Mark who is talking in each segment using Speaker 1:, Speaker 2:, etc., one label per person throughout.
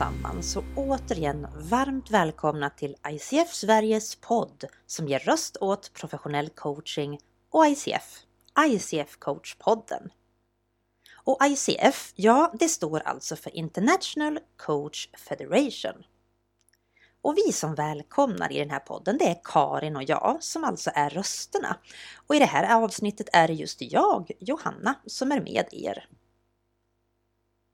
Speaker 1: allesammans och återigen varmt välkomna till ICF Sveriges podd som ger röst åt professionell coaching och ICF, ICF Coach-podden. Och ICF, ja det står alltså för International Coach Federation. Och vi som välkomnar i den här podden det är Karin och jag som alltså är rösterna. Och i det här avsnittet är det just jag, Johanna, som är med er.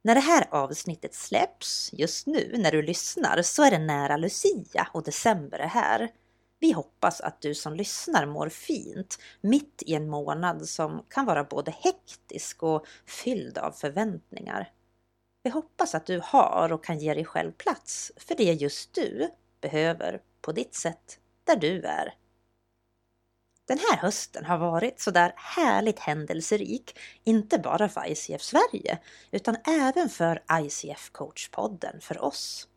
Speaker 1: När det här avsnittet släpps, just nu när du lyssnar, så är det nära Lucia och december är här. Vi hoppas att du som lyssnar mår fint mitt i en månad som kan vara både hektisk och fylld av förväntningar. Vi hoppas att du har och kan ge dig själv plats för det just du behöver på ditt sätt där du är. Den här hösten har varit sådär härligt händelserik, inte bara för ICF Sverige, utan även för ICF Coachpodden för oss.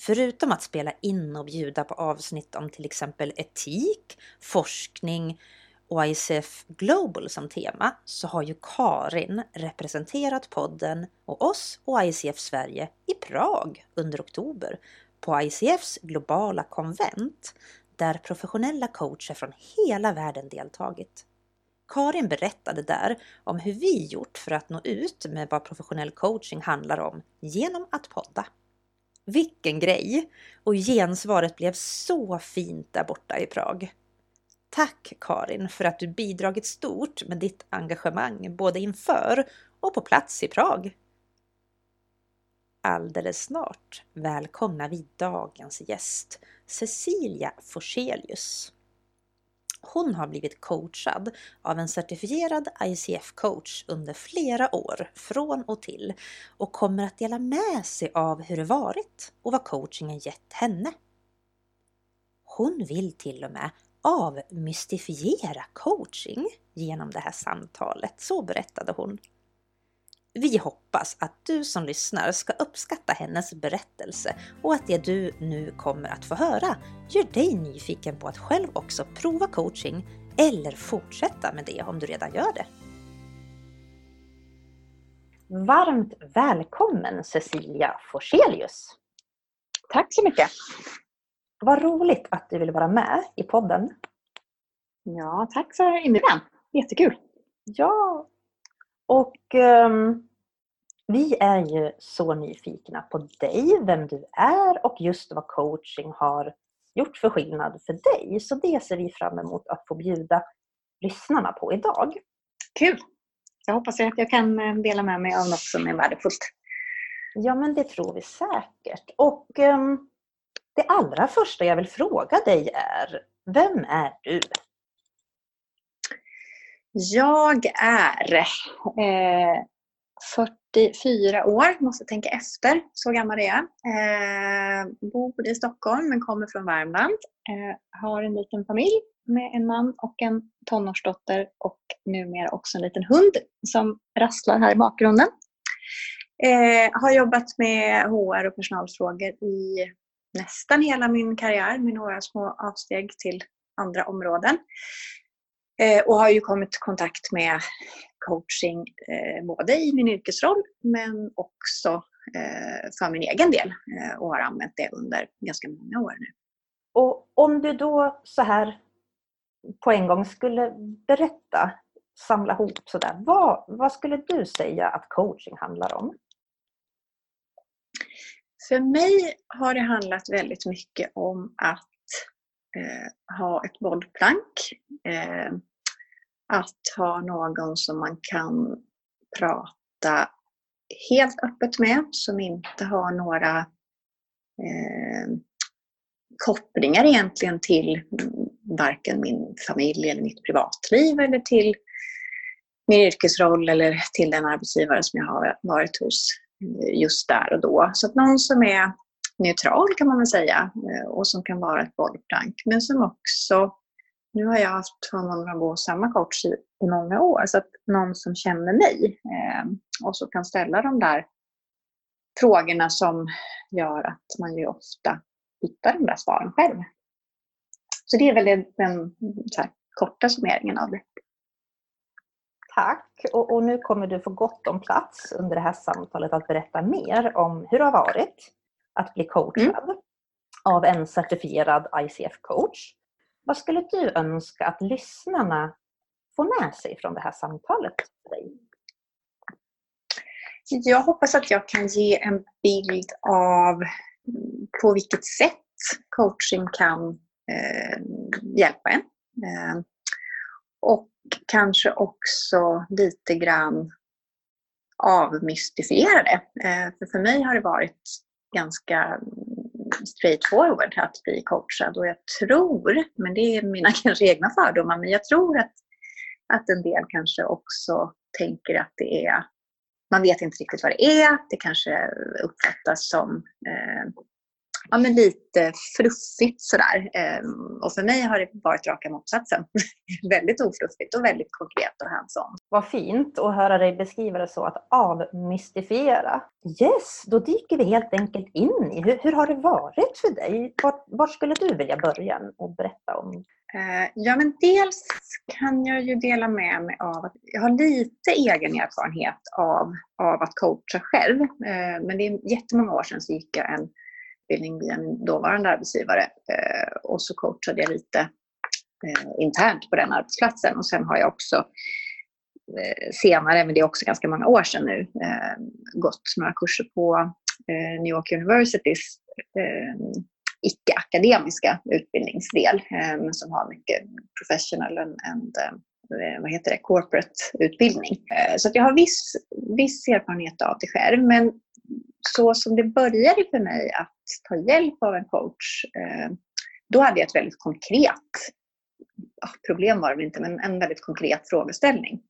Speaker 1: Förutom att spela in och bjuda på avsnitt om till exempel etik, forskning och ICF Global som tema så har ju Karin representerat podden och oss och ICF Sverige i Prag under oktober på ICFs globala konvent där professionella coacher från hela världen deltagit. Karin berättade där om hur vi gjort för att nå ut med vad professionell coaching handlar om genom att podda. Vilken grej! Och gensvaret blev så fint där borta i Prag. Tack Karin för att du bidragit stort med ditt engagemang både inför och på plats i Prag. Alldeles snart välkomnar vi dagens gäst Cecilia Forselius. Hon har blivit coachad av en certifierad ICF-coach under flera år från och till och kommer att dela med sig av hur det varit och vad coachingen gett henne. Hon vill till och med avmystifiera coaching genom det här samtalet, så berättade hon. Vi hoppas att du som lyssnar ska uppskatta hennes berättelse och att det du nu kommer att få höra gör dig nyfiken på att själv också prova coaching eller fortsätta med det om du redan gör det. Varmt välkommen Cecilia Forselius!
Speaker 2: Tack så mycket!
Speaker 1: Vad roligt att du ville vara med i podden.
Speaker 2: Ja, tack för inbjudan. Jättekul!
Speaker 1: Ja, och um, vi är ju så nyfikna på dig, vem du är och just vad coaching har gjort för skillnad för dig. Så det ser vi fram emot att få bjuda lyssnarna på idag.
Speaker 2: Kul! Jag hoppas att jag kan eh, dela med mig av något som är värdefullt.
Speaker 1: Ja, men det tror vi säkert. Och um, det allra första jag vill fråga dig är, vem är du?
Speaker 2: Jag är eh, 44 år, måste tänka efter. Så gammal är jag. Eh, bor i Stockholm men kommer från Värmland. Eh, har en liten familj med en man och en tonårsdotter och numera också en liten hund som rasslar här i bakgrunden. Eh, har jobbat med HR och personalfrågor i nästan hela min karriär med några små avsteg till andra områden. Eh, och har ju kommit i kontakt med coaching eh, både i min yrkesroll men också eh, för min egen del och har använt det under ganska många år nu.
Speaker 1: Och om du då så här på en gång skulle berätta, samla ihop sådär, vad, vad skulle du säga att coaching handlar om?
Speaker 2: För mig har det handlat väldigt mycket om att eh, ha ett bollplank. Eh, att ha någon som man kan prata helt öppet med, som inte har några eh, kopplingar egentligen till varken min familj eller mitt privatliv eller till min yrkesroll eller till den arbetsgivare som jag har varit hos eh, just där och då. Så att någon som är neutral kan man väl säga eh, och som kan vara ett bollplank men som också nu har jag haft förmånen att gå samma coach i, i många år, så att någon som känner mig eh, och så kan ställa de där frågorna som gör att man ju ofta hittar de där svaren själv. Så det är väl den, den här, korta summeringen av det.
Speaker 1: Tack! Och, och, nu kommer du få gott om plats under det här samtalet att berätta mer om hur det har varit att bli coachad mm. av en certifierad ICF-coach. Vad skulle du önska att lyssnarna får med sig från det här samtalet?
Speaker 2: Jag hoppas att jag kan ge en bild av på vilket sätt coaching kan eh, hjälpa en. Eh, och kanske också lite grann avmystifiera det. Eh, för, för mig har det varit ganska straightforward att bli coachad och jag tror, men det är mina kanske egna fördomar, men jag tror att, att en del kanske också tänker att det är man vet inte riktigt vad det är. Det kanske uppfattas som eh, ja, men lite fluffigt sådär. Ehm, och för mig har det varit raka motsatsen. väldigt ofluffigt och väldigt konkret och hands-on.
Speaker 1: Vad fint att höra dig beskriva det så, att avmystifiera. Yes, då dyker vi helt enkelt in i hur, hur har det varit för dig? Var, var skulle du vilja börja och berätta om?
Speaker 2: Eh, ja, men dels kan jag ju dela med mig av att jag har lite egen erfarenhet av, av att coacha själv. Eh, men det är jättemånga år sedan så gick jag en utbildning via min dåvarande arbetsgivare eh, och så coachade jag lite eh, internt på den arbetsplatsen och sen har jag också eh, senare, men det är också ganska många år sedan nu, eh, gått några kurser på eh, New York Universitys eh, icke-akademiska utbildningsdel, men som har mycket professional and, and vad heter det, corporate utbildning. Så jag har viss, viss erfarenhet av det själv, men så som det började för mig att ta hjälp av en coach, eh, då hade jag ett väldigt konkret, problem var det inte, men en väldigt konkret frågeställning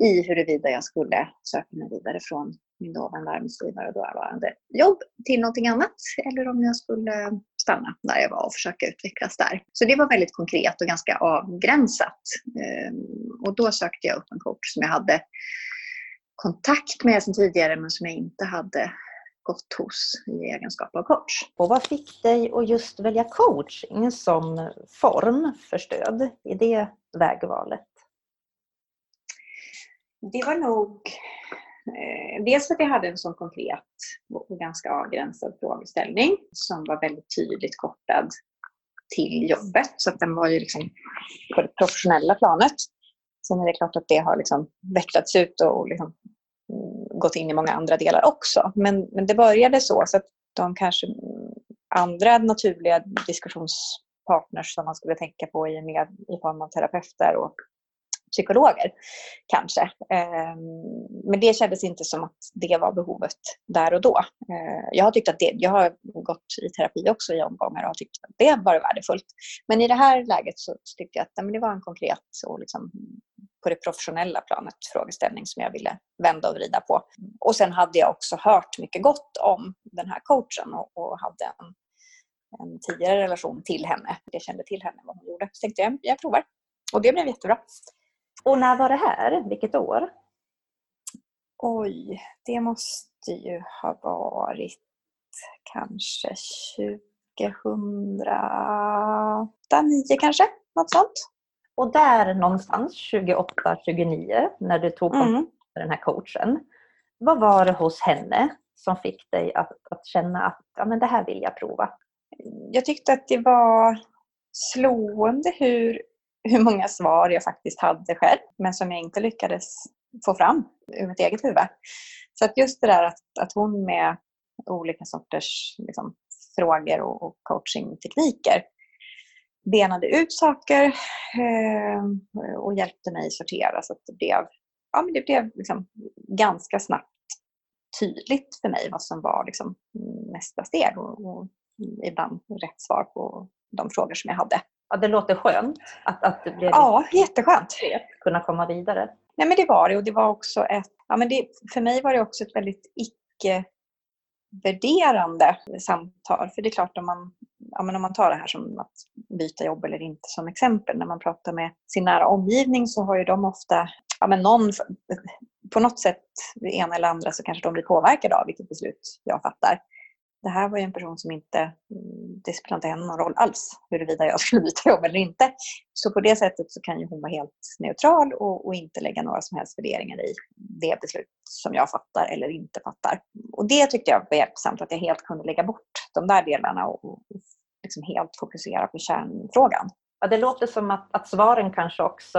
Speaker 2: i huruvida jag skulle söka mig vidare från min dåvarande arbetsgivare och dåvarande jobb till någonting annat eller om jag skulle stanna där jag var och försöka utvecklas där. Så det var väldigt konkret och ganska avgränsat. Eh, och då sökte jag upp en coach som jag hade kontakt med sedan tidigare men som jag inte hade gått hos i egenskap av coach.
Speaker 1: Och vad fick dig att just välja coaching som form för stöd i det vägvalet?
Speaker 2: Det var nog eh, dels att jag hade en sån konkret och ganska avgränsad frågeställning som var väldigt tydligt kopplad till jobbet. Så att den var ju liksom på det professionella planet. Sen är det klart att det har liksom vecklats ut och liksom gått in i många andra delar också. Men, men det började så, så att de kanske andra naturliga diskussionspartners som man skulle tänka på i, med, i form av terapeuter och psykologer kanske. Ehm, men det kändes inte som att det var behovet där och då. Ehm, jag har tyckt att det, jag har gått i terapi också i omgångar och tyckt att det var värdefullt. Men i det här läget så tyckte jag att det var en konkret och liksom på det professionella planet frågeställning som jag ville vända och vrida på. Och sen hade jag också hört mycket gott om den här coachen och, och hade en, en tidigare relation till henne. Jag kände till henne, vad hon gjorde. Så tänkte jag, jag provar. Och det blev jättebra.
Speaker 1: Och när var det här? Vilket år?
Speaker 2: Oj, det måste ju ha varit kanske 2008, 2009 kanske, något sånt.
Speaker 1: Och där någonstans 28-29 när du tog kontakt mm. med den här coachen. Vad var det hos henne som fick dig att, att känna att ja, men det här vill jag prova?
Speaker 2: Jag tyckte att det var slående hur, hur många svar jag faktiskt hade själv men som jag inte lyckades få fram ur mitt eget huvud. Så att just det där att, att hon med olika sorters liksom, frågor och, och coachingtekniker benade ut saker eh, och hjälpte mig sortera så att det blev, ja, men det blev liksom ganska snabbt tydligt för mig vad som var liksom nästa steg och, och ibland rätt svar på de frågor som jag hade.
Speaker 1: Ja, det låter skönt att, att det blev
Speaker 2: ja, jätteskönt.
Speaker 1: att kunna komma vidare.
Speaker 2: Nej, men det var det och det var också ett, ja, men det, för mig var det också ett väldigt icke värderande samtal. För det är klart om man, ja, men om man tar det här som att byta jobb eller inte som exempel. När man pratar med sin nära omgivning så har ju de ofta, ja, men någon, på något sätt, det ena eller andra, så kanske de blir påverkade av vilket beslut jag fattar. det här var ju en person som inte, mm, det spelar inte henne någon roll alls huruvida jag skulle byta jobb eller inte. Så på det sättet så kan ju hon vara helt neutral och, och, inte lägga några som helst värderingar i det beslut som jag fattar eller inte fattar. Och det tyckte jag var hjälpsamt, att jag helt kunde lägga bort de där delarna och, och liksom helt fokusera på kärnfrågan.
Speaker 1: Ja, det låter som att, att svaren kanske också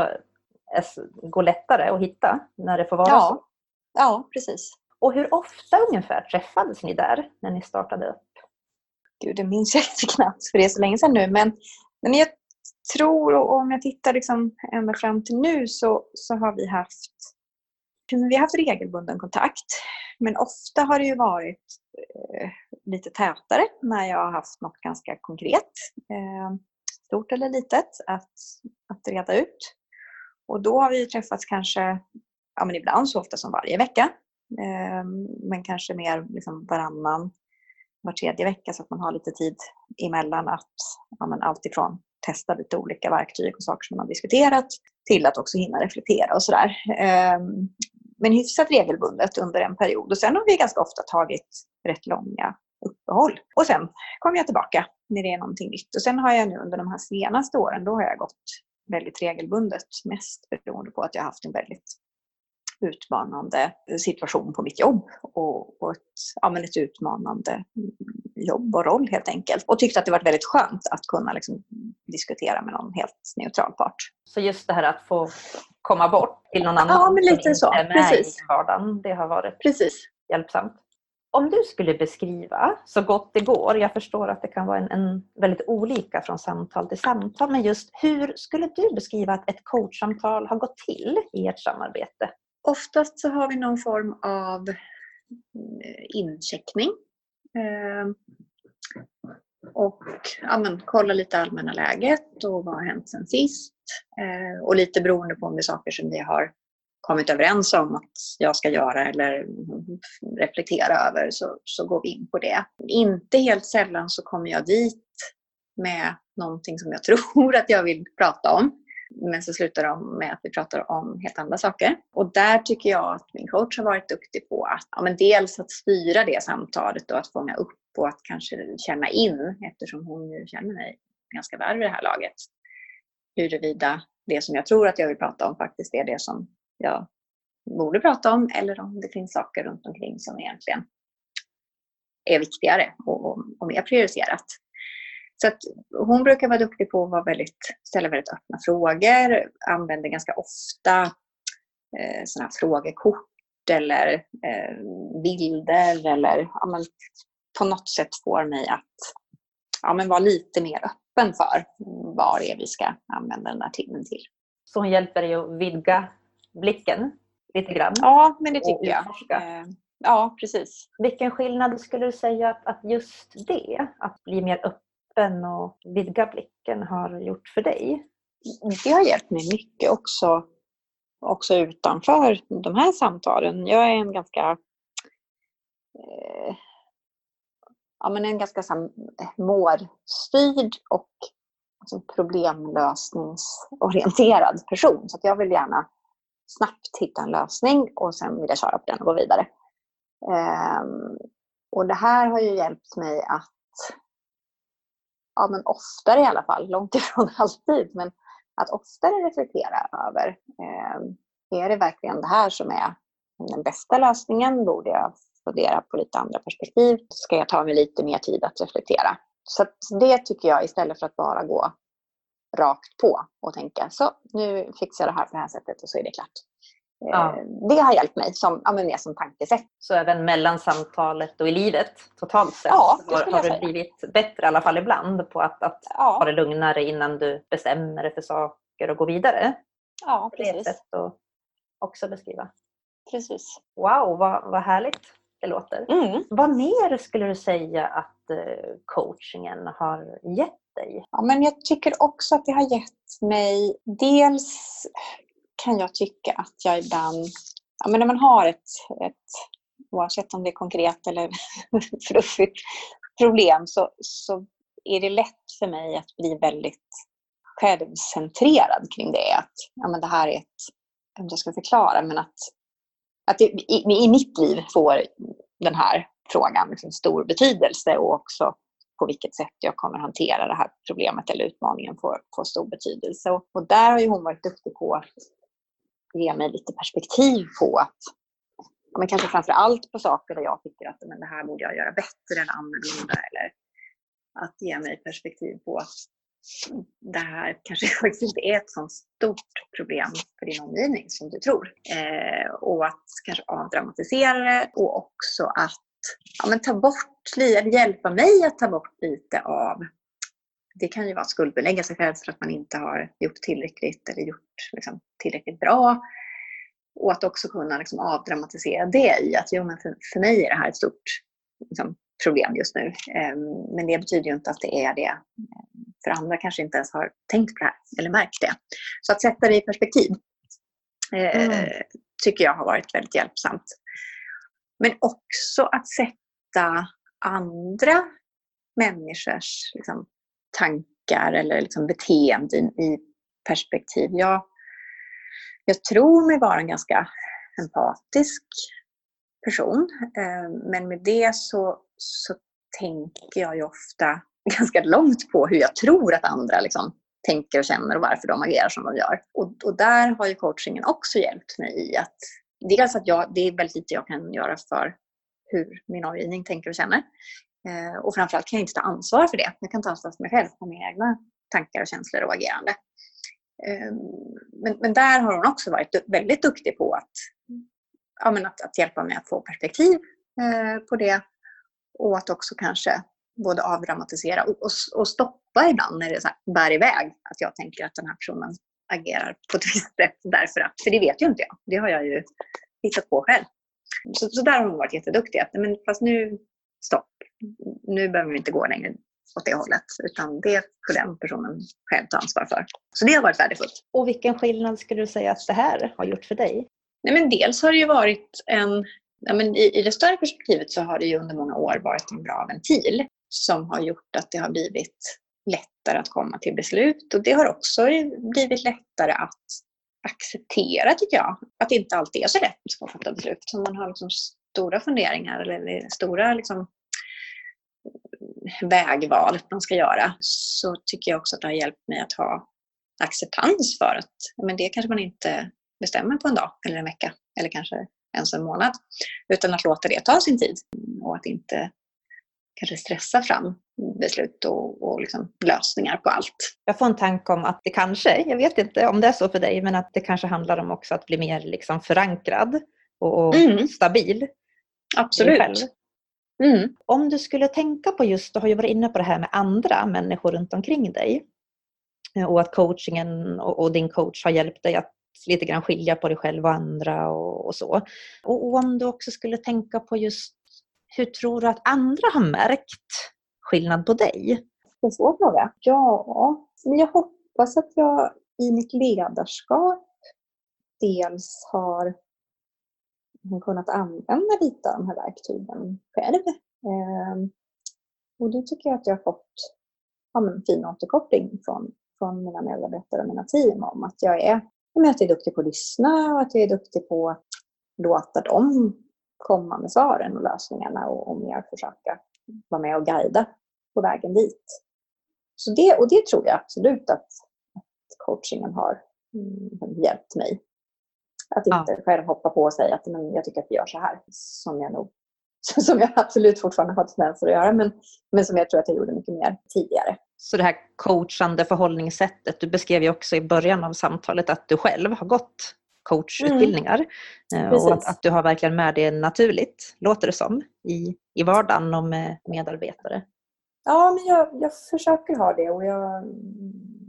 Speaker 1: är, går lättare att hitta när det får vara
Speaker 2: ja.
Speaker 1: så.
Speaker 2: Ja, precis.
Speaker 1: Och hur ofta ungefär träffades ni där när ni startade upp?
Speaker 2: Gud, det minns jag inte knappt för det är så länge sedan nu. Men, men jag tror, och om jag tittar liksom ända fram till nu så, så har vi haft vi har haft regelbunden kontakt. Men ofta har det ju varit eh, lite tätare när jag har haft något ganska konkret, eh, stort eller litet, att, att reda ut. Och då har vi träffats kanske, ja men ibland så ofta som varje vecka. eh, men kanske mer liksom varannan, var tredje vecka så att man har lite tid emellan att ja, men alltifrån testa lite olika verktyg och saker som man har diskuterat till att också hinna reflektera och sådär. Eh, men hyfsat regelbundet under en period. Och sen har vi ganska ofta tagit rätt långa uppehåll. Och sen kommer jag tillbaka när det är någonting nytt. Och sen har jag nu under de här senaste åren, då har jag gått väldigt regelbundet. Mest beroende på att jag har haft en väldigt utmanande situation på mitt jobb och, och ett, ja, men ett utmanande jobb och roll helt enkelt. Och tyckte att det var väldigt skönt att kunna liksom diskutera med någon helt neutral part.
Speaker 1: Så just det här att få komma bort till någon annan
Speaker 2: ja, men lite så.
Speaker 1: är med Precis. i vardagen, det har varit
Speaker 2: Precis.
Speaker 1: hjälpsamt. Om du skulle beskriva så gott det går, jag förstår att det kan vara en, en, väldigt olika från samtal till samtal, men just hur skulle du beskriva att ett coachsamtal har gått till i ert samarbete?
Speaker 2: Oftast så har vi någon form av eh, incheckning. Eh, och ja, men, kolla lite allmänna läget och vad har hänt sen sist. Eh, och lite beroende på om det är saker som vi har kommit överens om att jag ska göra eller reflektera över så, så går vi in på det. Inte helt sällan så kommer jag dit med någonting som jag tror att jag vill prata om. Men så slutar de med att vi pratar om helt andra saker. Och där tycker jag att min coach har varit duktig på att ja, men dels att styra det samtalet och att fånga upp och att kanske känna in, eftersom hon ju känner mig ganska väl vid det här laget, huruvida det som jag tror att jag vill prata om faktiskt är det som jag borde prata om eller om det finns saker runt omkring som egentligen är viktigare och, och, och mer prioriterat. Så hon brukar vara duktig på att vara väldigt, ställa väldigt öppna frågor, använder ganska ofta eh, såna frågekort eller eh, bilder eller ja, men, på något sätt får mig att ja, men vara lite mer öppen för vad det är vi ska använda den där timmen till.
Speaker 1: Så hon hjälper dig att vidga blicken lite grann?
Speaker 2: Ja, men det tycker jag. Eh, ja, precis.
Speaker 1: Vilken skillnad skulle du säga att, att just det, att bli mer öppen öppen och vidga blicken har gjort för dig?
Speaker 2: Det har hjälpt mig mycket också, också utanför de här samtalen. Jag är en ganska eh, ja, men en ganska så målstyrd och alltså, problemlösningsorienterad person. Så jag vill gärna snabbt hitta en lösning och sen vill jag köra på den och gå vidare. Eh, och det här har ju hjälpt mig att ja, men oftare i alla fall, långt ifrån alltid, men att oftare reflektera över, eh, är det verkligen det här som är den bästa lösningen? Borde jag fundera på lite andra perspektiv? Ska jag ta mig lite mer tid att reflektera? Så att det tycker jag, istället för att bara gå rakt på och tänka så, nu fixar jag det här på det här sättet och så är det klart. Ja. Eh, det har hjälpt mig som, ja, mer som tankesätt.
Speaker 1: Så även mellan samtalet och i livet totalt sett
Speaker 2: ja,
Speaker 1: har, har du blivit bättre i alla fall ibland på att, att ja. ha det lugnare innan du bestämmer dig för saker och gå vidare?
Speaker 2: Ja, precis.
Speaker 1: Det är ett sätt att också beskriva.
Speaker 2: Precis.
Speaker 1: Wow, vad, vad härligt det låter.
Speaker 2: Mm.
Speaker 1: Vad mer skulle du säga att eh, coachingen har gett dig?
Speaker 2: Ja, men jag tycker också att det har gett mig dels kan jag tycka att jag ibland, ja, men när man har ett, ett oavsett om det är konkret eller fluffigt problem så, så är det lätt för mig att bli väldigt självcentrerad kring det. Att ja, men det här är ett, jag jag ska förklara, men att, att det, i, i mitt liv får den här frågan liksom stor betydelse och också på vilket sätt jag kommer hantera det här problemet eller utmaningen får, får stor betydelse. Och, och där har ju hon varit duktig på att ge mig lite perspektiv på att men kanske framför allt på saker där jag tycker att men det här borde jag göra bättre eller annorlunda. Eller att ge mig perspektiv på att det här kanske faktiskt inte är ett så stort problem för din omgivning som du tror. Eh, och att kanske avdramatisera det och också att ja, men ta bort, eller hjälpa mig att ta bort lite av det kan ju vara att skuldbelägga sig själv för att man inte har gjort tillräckligt eller gjort liksom, tillräckligt bra. Och att också kunna liksom, avdramatisera det i att jo, men för, för mig är det här ett stort liksom, problem just nu. Um, men det betyder ju inte att det är det för andra kanske inte ens har tänkt på det här eller märkt det. Så att sätta det i perspektiv eh, mm. tycker jag har varit väldigt hjälpsamt. Men också att sätta andra människors liksom, tankar eller liksom, beteenden i perspektiv. Jag, jag tror mig vara en ganska empatisk person. Eh, men med det så, så tänker jag ju ofta ganska långt på hur jag tror att andra liksom, tänker och känner och varför de agerar som de gör. Och, och där har ju coachingen också hjälpt mig i att dels att jag, det är väldigt lite jag kan göra för hur min omgivning tänker och känner. Eh, och framförallt kan jag inte ta ansvar för det. Jag kan ta ansvar för mig själv, och mina egna tankar och känslor och agerande. Eh, men, men, där har hon också varit väldigt duktig på att, ja, men att, att hjälpa mig att få perspektiv eh, på det och att också kanske både avdramatisera och, och, och stoppa ibland när det så här bär iväg. Att jag tänker att den här personen agerar på ett visst sätt därför att, för det vet ju inte jag. Det har jag ju hittat på själv. Så, så där har hon varit jätteduktig. Att, men fast nu, stopp. Nu behöver vi inte gå längre åt det hållet. Utan det får den personen själv ta ansvar för. Så det har varit värdefullt.
Speaker 1: Och vilken skillnad skulle du säga att det här har gjort för dig?
Speaker 2: Nej, men dels har det ju varit en Ja, men i, I det större perspektivet så har det ju under många år varit en bra ventil som har gjort att det har blivit lättare att komma till beslut. Och det har också blivit lättare att acceptera, tycker jag, att det inte alltid är så lätt att fatta beslut. Så man har liksom stora funderingar eller stora liksom, vägval man ska göra så tycker jag också att det har hjälpt mig att ha acceptans för att men det kanske man inte bestämmer på en dag eller en vecka eller kanske ens en månad. Utan att låta det ta sin tid och att inte kanske stressa fram beslut och, och liksom lösningar på allt.
Speaker 1: Jag får en tanke om att det kanske, jag vet inte om det är så för dig, men att det kanske handlar om också att bli mer liksom förankrad och, och mm. stabil.
Speaker 2: Absolut.
Speaker 1: Mm. Om du skulle tänka på just, du har ju varit inne på det här med andra människor runt omkring dig och att coachingen och, och din coach har hjälpt dig att lite grann skilja på dig själv och andra och, och så. Och, och om du också skulle tänka på just hur tror du att andra har märkt skillnad på dig?
Speaker 2: En svår fråga. Ja, men jag hoppas att jag i mitt ledarskap dels har kunnat använda lite av de här verktygen själv. Ehm, och det tycker jag att jag har fått ja, men, fin återkoppling från, från mina medarbetare och mina team om att jag är, att jag är duktig på att lyssna och att jag är duktig på att låta dem komma med svaren och lösningarna och, och mer försöka vara med och guida på vägen dit. Så det, och det tror jag absolut att, att coachingen har mm, hjälpt mig. Att inte ja. själv hoppa på och säga att men jag tycker att vi gör så här. Som jag, nog, som jag absolut fortfarande har tendenser att göra men, men som jag tror att jag gjorde mycket mer tidigare.
Speaker 1: Så det här coachande förhållningssättet, du beskrev ju också i början av samtalet att du själv har gått coachutbildningar. Mm. Och att, att, du har verkligen med det naturligt, låter det som, i, i vardagen och med medarbetare.
Speaker 2: Ja, men jag, jag försöker ha det och jag,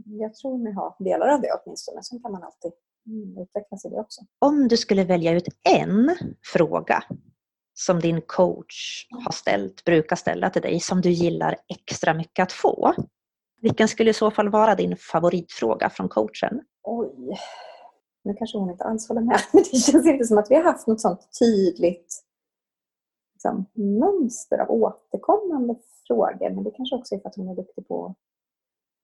Speaker 2: jag tror mig ha delar av det åtminstone. Sen kan man alltid utvecklas i det också.
Speaker 1: Om du skulle välja ut en fråga som din coach har ställt, brukar ställa till dig, som du gillar extra mycket att få. Vilken skulle i så fall vara din favoritfråga från coachen?
Speaker 2: Oj, nu kanske hon inte alls håller med, men det känns inte som att vi har haft något sånt tydligt liksom, mönster av återkommande frågor. Men det kanske också är för att hon är duktig på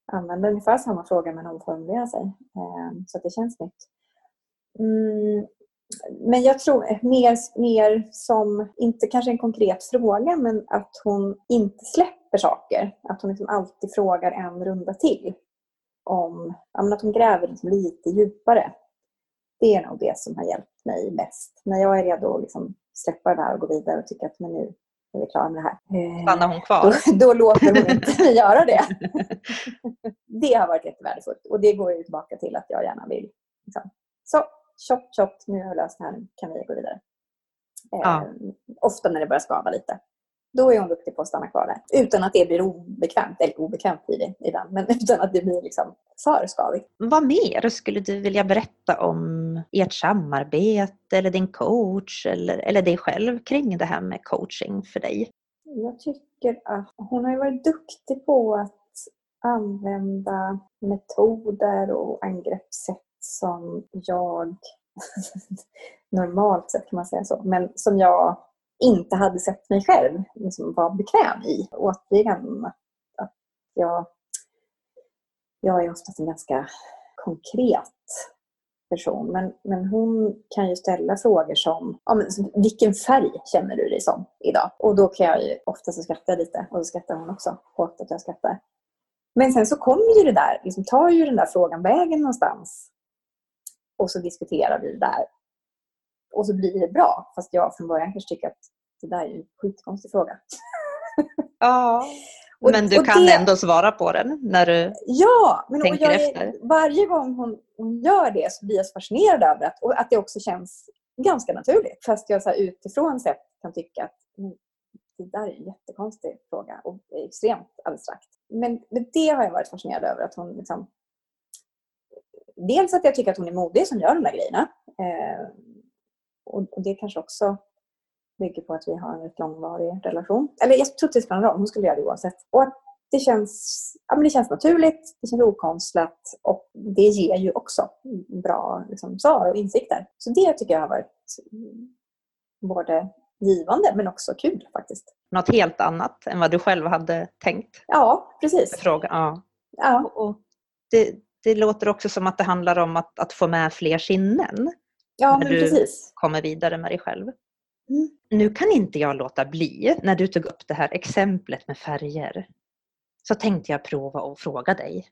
Speaker 2: använda ungefär samma fråga men omformulera sig. Ehm, så att det känns nytt. Mm, men jag tror mer, mer som, inte kanske en konkret fråga, men att hon inte släpper saker. Att hon liksom alltid frågar en runda till. Om, att hon gräver liksom lite djupare. Det är nog det som har hjälpt mig mest. När jag är redo att liksom släppa det här och gå vidare och tycka att men nu är vi klara med det här.
Speaker 1: Stannar hon kvar?
Speaker 2: Då, då låter hon inte mig göra det. det har varit jättevärdefullt. Och det går ju tillbaka till att jag gärna vill. Liksom. Så, chop chop, nu har jag löst det här, nu kan vi gå vidare. Ja. Eh, ofta när det börjar skava lite. Då är hon duktig på att stanna kvar där. Utan att det blir obekvämt, eller obekvämt blir det ibland, men utan att det blir liksom för skavigt.
Speaker 1: Vad mer skulle du vilja berätta om ert samarbete eller din coach eller, eller dig själv kring det här med coaching för dig?
Speaker 2: Jag tycker att hon har varit duktig på att använda metoder och angreppssätt som jag normalt sett kan man säga så, men som jag inte hade sett mig själv liksom vara bekväm i. Återigen att jag, jag är oftast en ganska konkret person. Men, men hon kan ju ställa frågor som, ja, men, vilken färg känner du dig som idag? Och då kan jag ju, ofta skratta lite och så skrattar hon också åt att jag skrattar. Men sen så kommer ju det där, liksom tar ju den där frågan vägen någonstans. Och så diskuterar vi det där. Och så blir det bra. Fast jag från början kanske tycker att det där är en skitkonstig fråga.
Speaker 1: Ja, men du kan det... ändå svara på den när du
Speaker 2: ja, men
Speaker 1: tänker
Speaker 2: jag,
Speaker 1: efter.
Speaker 2: Varje gång hon, hon, gör det så blir jag så fascinerad över att, och att det också känns ganska naturligt. Fast jag så här, utifrån sett kan tycka att det där är en jättekonstig fråga och extremt abstrakt. Men, men det har jag varit fascinerad över. att hon liksom, Dels att jag tycker att hon är modig som gör de där grejerna. Eh, och, det kanske också bygger på att vi har en rätt långvarig relation. Eller jag tror inte det spelar någon roll, hon skulle göra det oavsett. Och att det känns, ja, men det känns naturligt, det känns okonstlat och det ger ju också bra liksom, svar och insikter. Så det tycker jag har varit både givande men också kul faktiskt.
Speaker 1: Något helt annat än vad du själv hade tänkt?
Speaker 2: Ja, precis.
Speaker 1: Fråga. Ja.
Speaker 2: ja.
Speaker 1: Och det, det låter också som att det handlar om att, att få med fler sinnen.
Speaker 2: Ja, när du
Speaker 1: precis. kommer vidare med dig själv. Mm. Nu kan inte jag låta bli, när du tog upp det här exemplet med färger, så tänkte jag prova att fråga dig.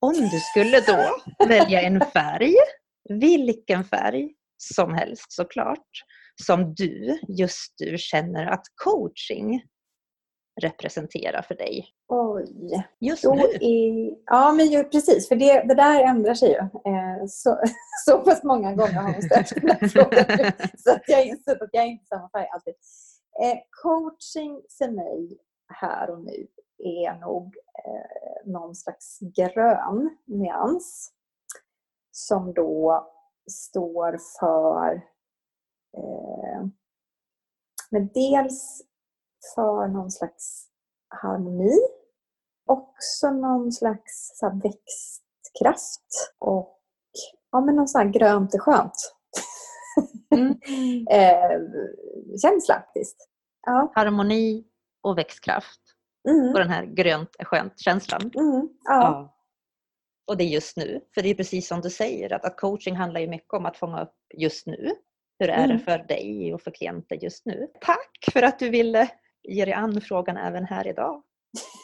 Speaker 1: Om du skulle då välja en färg, vilken färg som helst såklart, som du just du känner att coaching representerar för dig?
Speaker 2: Oj.
Speaker 1: Just nu?
Speaker 2: Är, ja, men ju, precis. För det, det där ändrar sig ju. Eh, så, så pass många gånger har hon ställt den där frågan så att jag har insett att jag inte är samma färg alltid. Eh, coaching för mig här och nu är nog eh, någon slags grön nyans som då står för eh, men dels för någon slags harmoni. Också någon slags så växtkraft och ja, men någon sån här grönt är skönt. Mm. eh, känsla faktiskt. Ja.
Speaker 1: Harmoni och växtkraft.
Speaker 2: Mm.
Speaker 1: Och den här grönt är skönt-känslan.
Speaker 2: Mm. Ja.
Speaker 1: ja. Och det är just nu. För det är precis som du säger att, att coaching handlar ju mycket om att fånga upp just nu. Hur är det mm. för dig och för klienter just nu? Tack för att du ville ge dig an frågan även här idag.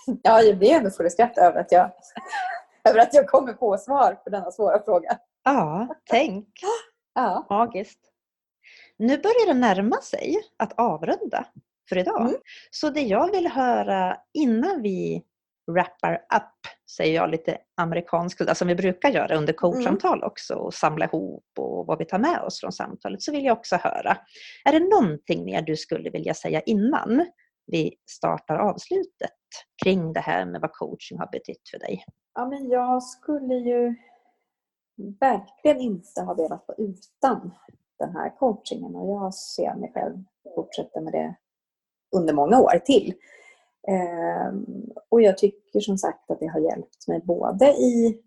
Speaker 2: Ja, jag blir ändå full skratt över att jag, över att jag kommer på svar på denna svåra fråga.
Speaker 1: Ja, tänk.
Speaker 2: Ja.
Speaker 1: Magiskt. Nu börjar det närma sig att avrunda för idag. Mm. Så det jag vill höra innan vi wrappar up, säger jag lite amerikanskt, alltså som vi brukar göra under coachsamtal mm. också och samla ihop och vad vi tar med oss från samtalet, så vill jag också höra, är det någonting mer du skulle vilja säga innan vi startar avslutet kring det här med vad coaching har betytt för dig?
Speaker 2: Ja, men jag skulle ju verkligen inte ha velat vara utan den här coachingen och jag ser mig själv fortsätta med det under många år till. Ehm, och jag tycker som sagt att det har hjälpt mig både i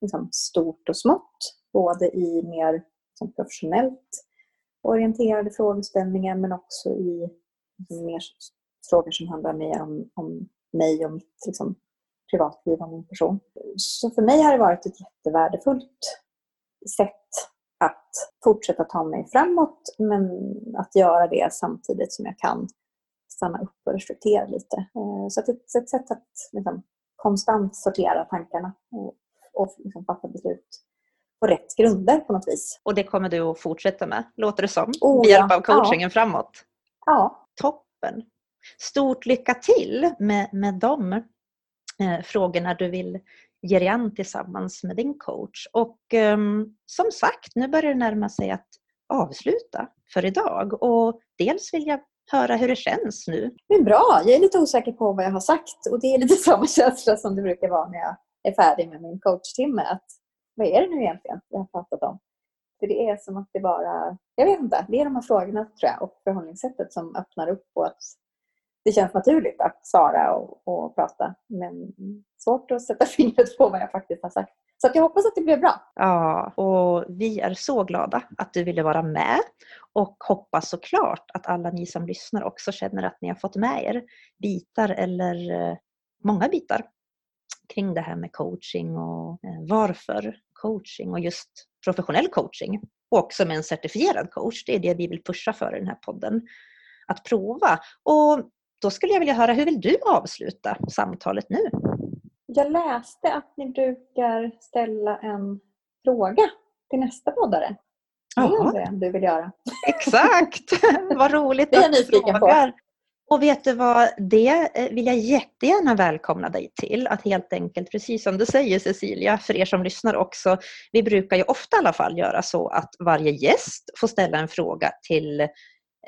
Speaker 2: liksom, stort och smått, både i mer som professionellt orienterade frågeställningar men också i mer frågor som handlar mer om, om mig och mitt liksom, privatliv och min person. Så för mig har det varit ett jättevärdefullt sätt att fortsätta ta mig framåt men att göra det samtidigt som jag kan stanna upp och reflektera lite. Eh, så att ett, ett sätt att liksom, konstant sortera tankarna och, och liksom fatta beslut på rätt grunder på något vis.
Speaker 1: Och det kommer du att fortsätta med, låter det som,
Speaker 2: Oh,
Speaker 1: med hjälp av coachingen
Speaker 2: Ja.
Speaker 1: framåt.
Speaker 2: Ja,
Speaker 1: Toppen! Stort lycka till med, med de eh, frågorna du vill ge dig an tillsammans med din coach. Och eh, som sagt, nu börjar det närma sig att avsluta för idag. Och dels vill jag höra hur det känns nu.
Speaker 2: Men bra. Jag är lite osäker på vad jag har sagt och det är lite samma känsla som det brukar vara när jag är färdig med min coachtimme. Att, vad är det nu egentligen jag har pratat om? För det är som att det bara, jag vet inte, det är de här frågorna tror jag och förhållningssättet som öppnar upp och att det känns naturligt att svara och, och prata. Men svårt att sätta fingret på vad jag faktiskt har sagt. Så att jag hoppas att det blir bra.
Speaker 1: Ja, och vi är så glada att du ville vara med och hoppas såklart att alla ni som lyssnar också känner att ni har fått med er bitar eller eh, många bitar kring det här med coaching och eh, varför coaching och just professionell coaching. Och också med en certifierad coach, det är det vi vill pusha för i den här podden. Att prova. Och då skulle jag vilja höra, hur vill du avsluta samtalet nu?
Speaker 2: Jag läste att ni brukar ställa en fråga till nästa poddare. Det är det du vill göra.
Speaker 1: Exakt! Vad roligt att du
Speaker 2: nyfiken på.
Speaker 1: frågar. Och vet du vad, det vill jag jättegärna välkomna dig till. Att helt enkelt, precis som du säger Cecilia, för er som lyssnar också, vi brukar ju ofta i alla fall göra så att varje gäst får ställa en fråga till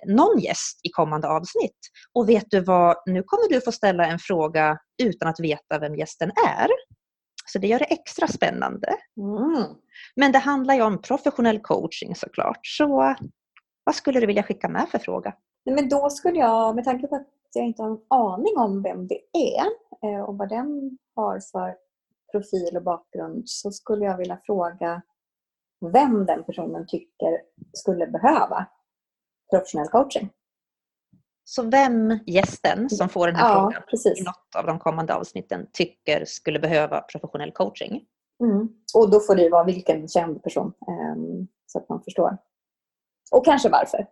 Speaker 1: någon gäst i kommande avsnitt. Och vet du vad, nu kommer du få ställa en fråga utan att veta vem gästen är. Så det gör det extra spännande.
Speaker 2: Mm.
Speaker 1: Men det handlar ju om professionell coaching såklart. Så vad skulle du vilja skicka med för fråga?
Speaker 2: Nej, Men då skulle jag, med tanke på att jag inte har en aning om vem det är eh, och vad den har för profil och bakgrund så skulle jag vilja fråga vem den personen tycker skulle behöva professionell coaching.
Speaker 1: Så vem gästen som får den här
Speaker 2: Ja,
Speaker 1: frågan i
Speaker 2: precis.
Speaker 1: något av de kommande avsnitten tycker skulle behöva professionell coaching?
Speaker 2: Mm. Och då får det ju vara vilken känd person ehm, så att man förstår. Och kanske varför.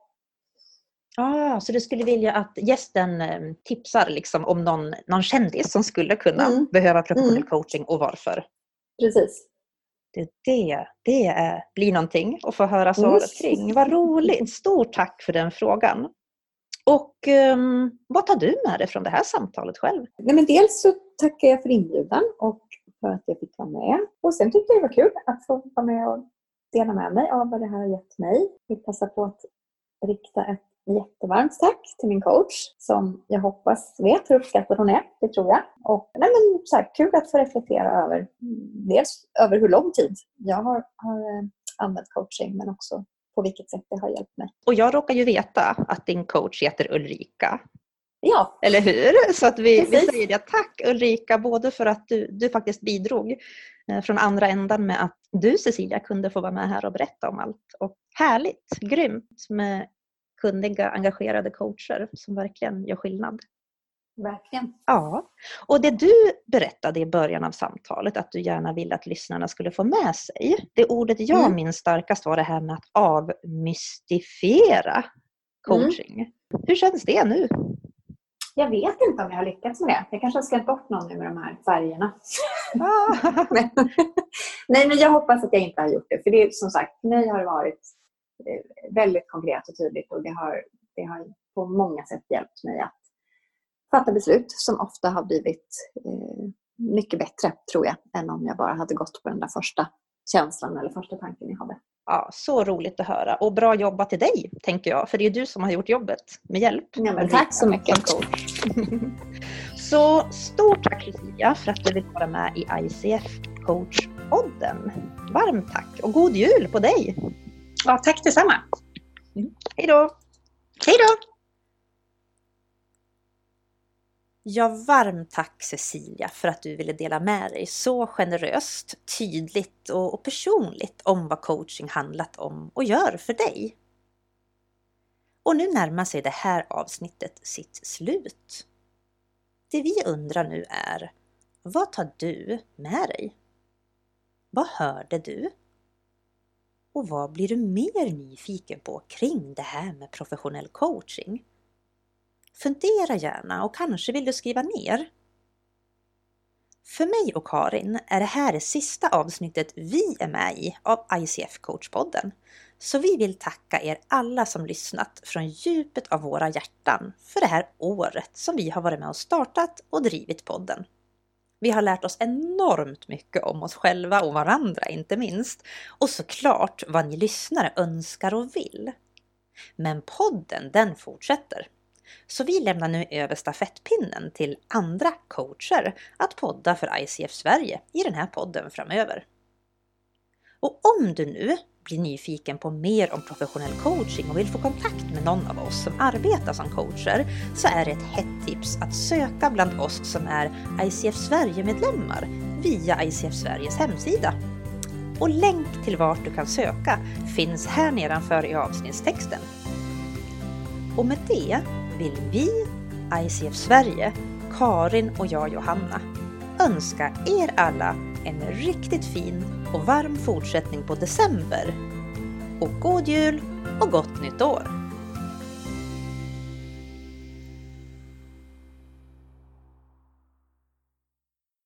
Speaker 1: Ah, så du skulle vilja att gästen eh, tipsar liksom om någon, någon kändis som skulle kunna
Speaker 2: Mm.
Speaker 1: behöva professionell
Speaker 2: Mm.
Speaker 1: coaching och varför?
Speaker 2: Precis.
Speaker 1: Det, det, det är, blir någonting att få höra svaret kring. Vad roligt! Stort tack för den frågan. Och ehm, vad tar du med dig från det här samtalet själv?
Speaker 2: Nej, men dels så tackar jag för inbjudan och för att jag fick vara med. Och sen tyckte jag det var kul att få vara med och dela med mig av vad det här har gett mig. Jag vill passa på att rikta ett jättevarmt tack till min coach som jag hoppas vet hur uppskattad hon är. Det tror jag. Och nej, men, så här, kul att få reflektera över dels över hur lång tid jag har, har eh, använt coaching men också på vilket sätt det har hjälpt mig.
Speaker 1: Och jag råkar ju veta att din coach heter Ulrika.
Speaker 2: Ja,
Speaker 1: Eller hur? Så att vi, vi säger det. Tack Ulrika, både för att du, du faktiskt bidrog eh, från andra ändan med att du Cecilia kunde få vara med här och berätta om allt. Och härligt, grymt med kunniga, engagerade coacher som verkligen gör skillnad.
Speaker 2: verkligen.
Speaker 1: Ja, och det du berättade i början av samtalet att du gärna ville att lyssnarna skulle få med sig. Det ordet jag
Speaker 2: Mm.
Speaker 1: minns starkast var det här med att avmystifiera coaching. Hur känns det nu?
Speaker 2: Jag vet inte om jag har lyckats med det. Jag kanske har skrämt bort någon nu med de här färgerna.
Speaker 1: Ah.
Speaker 2: Men, nej, men jag hoppas att jag inte har gjort det. För det är som sagt, för mig har det varit väldigt konkret och tydligt och det har, det har på många sätt hjälpt mig att fatta beslut som ofta har blivit eh, mycket bättre, tror jag, än om jag bara hade gått på den där första känslan eller första tanken jag hade.
Speaker 1: Ja, så roligt att höra och bra jobbat till dig, tänker jag. För det är du som har gjort jobbet med hjälp.
Speaker 2: Ja, men tack så mycket.
Speaker 1: Så stort tack Lucia för att du vill vara med i ICF Coach-podden. Varmt tack och god jul på dig!
Speaker 2: Ja, tack detsamma.
Speaker 1: Hej då!
Speaker 2: Hej då!
Speaker 1: Ja, varmt tack Cecilia för att du ville dela med dig så generöst, tydligt och och personligt om vad coaching handlat om och gör för dig. Och nu närmar sig det här avsnittet sitt slut. Det vi undrar nu är, vad tar du med dig? Vad hörde du? Och vad blir du mer nyfiken på kring det här med professionell coaching? Fundera gärna och kanske vill du skriva ner. För mig och Karin är det här det sista avsnittet vi är med i av ICF Coachpodden. Så vi vill tacka er alla som lyssnat från djupet av våra hjärtan för det här året som vi har varit med och startat och drivit podden. Vi har lärt oss enormt mycket om oss själva och varandra inte minst. Och såklart vad ni lyssnare önskar och vill. Men podden den fortsätter. Så vi lämnar nu över stafettpinnen till andra coacher att podda för ICF Sverige i den här podden framöver. Och om du nu blir nyfiken på mer om professionell coaching och vill få kontakt med någon av oss som arbetar som coacher så är det ett hett tips att söka bland oss som är ICF Sverige-medlemmar via ICF Sveriges hemsida. Och länk till vart du kan söka finns här nedanför i avsnittstexten. Och med det vill vi, ICF Sverige, Karin och jag Johanna önska er alla en riktigt fin och varm fortsättning på december. Och god jul och gott nytt år!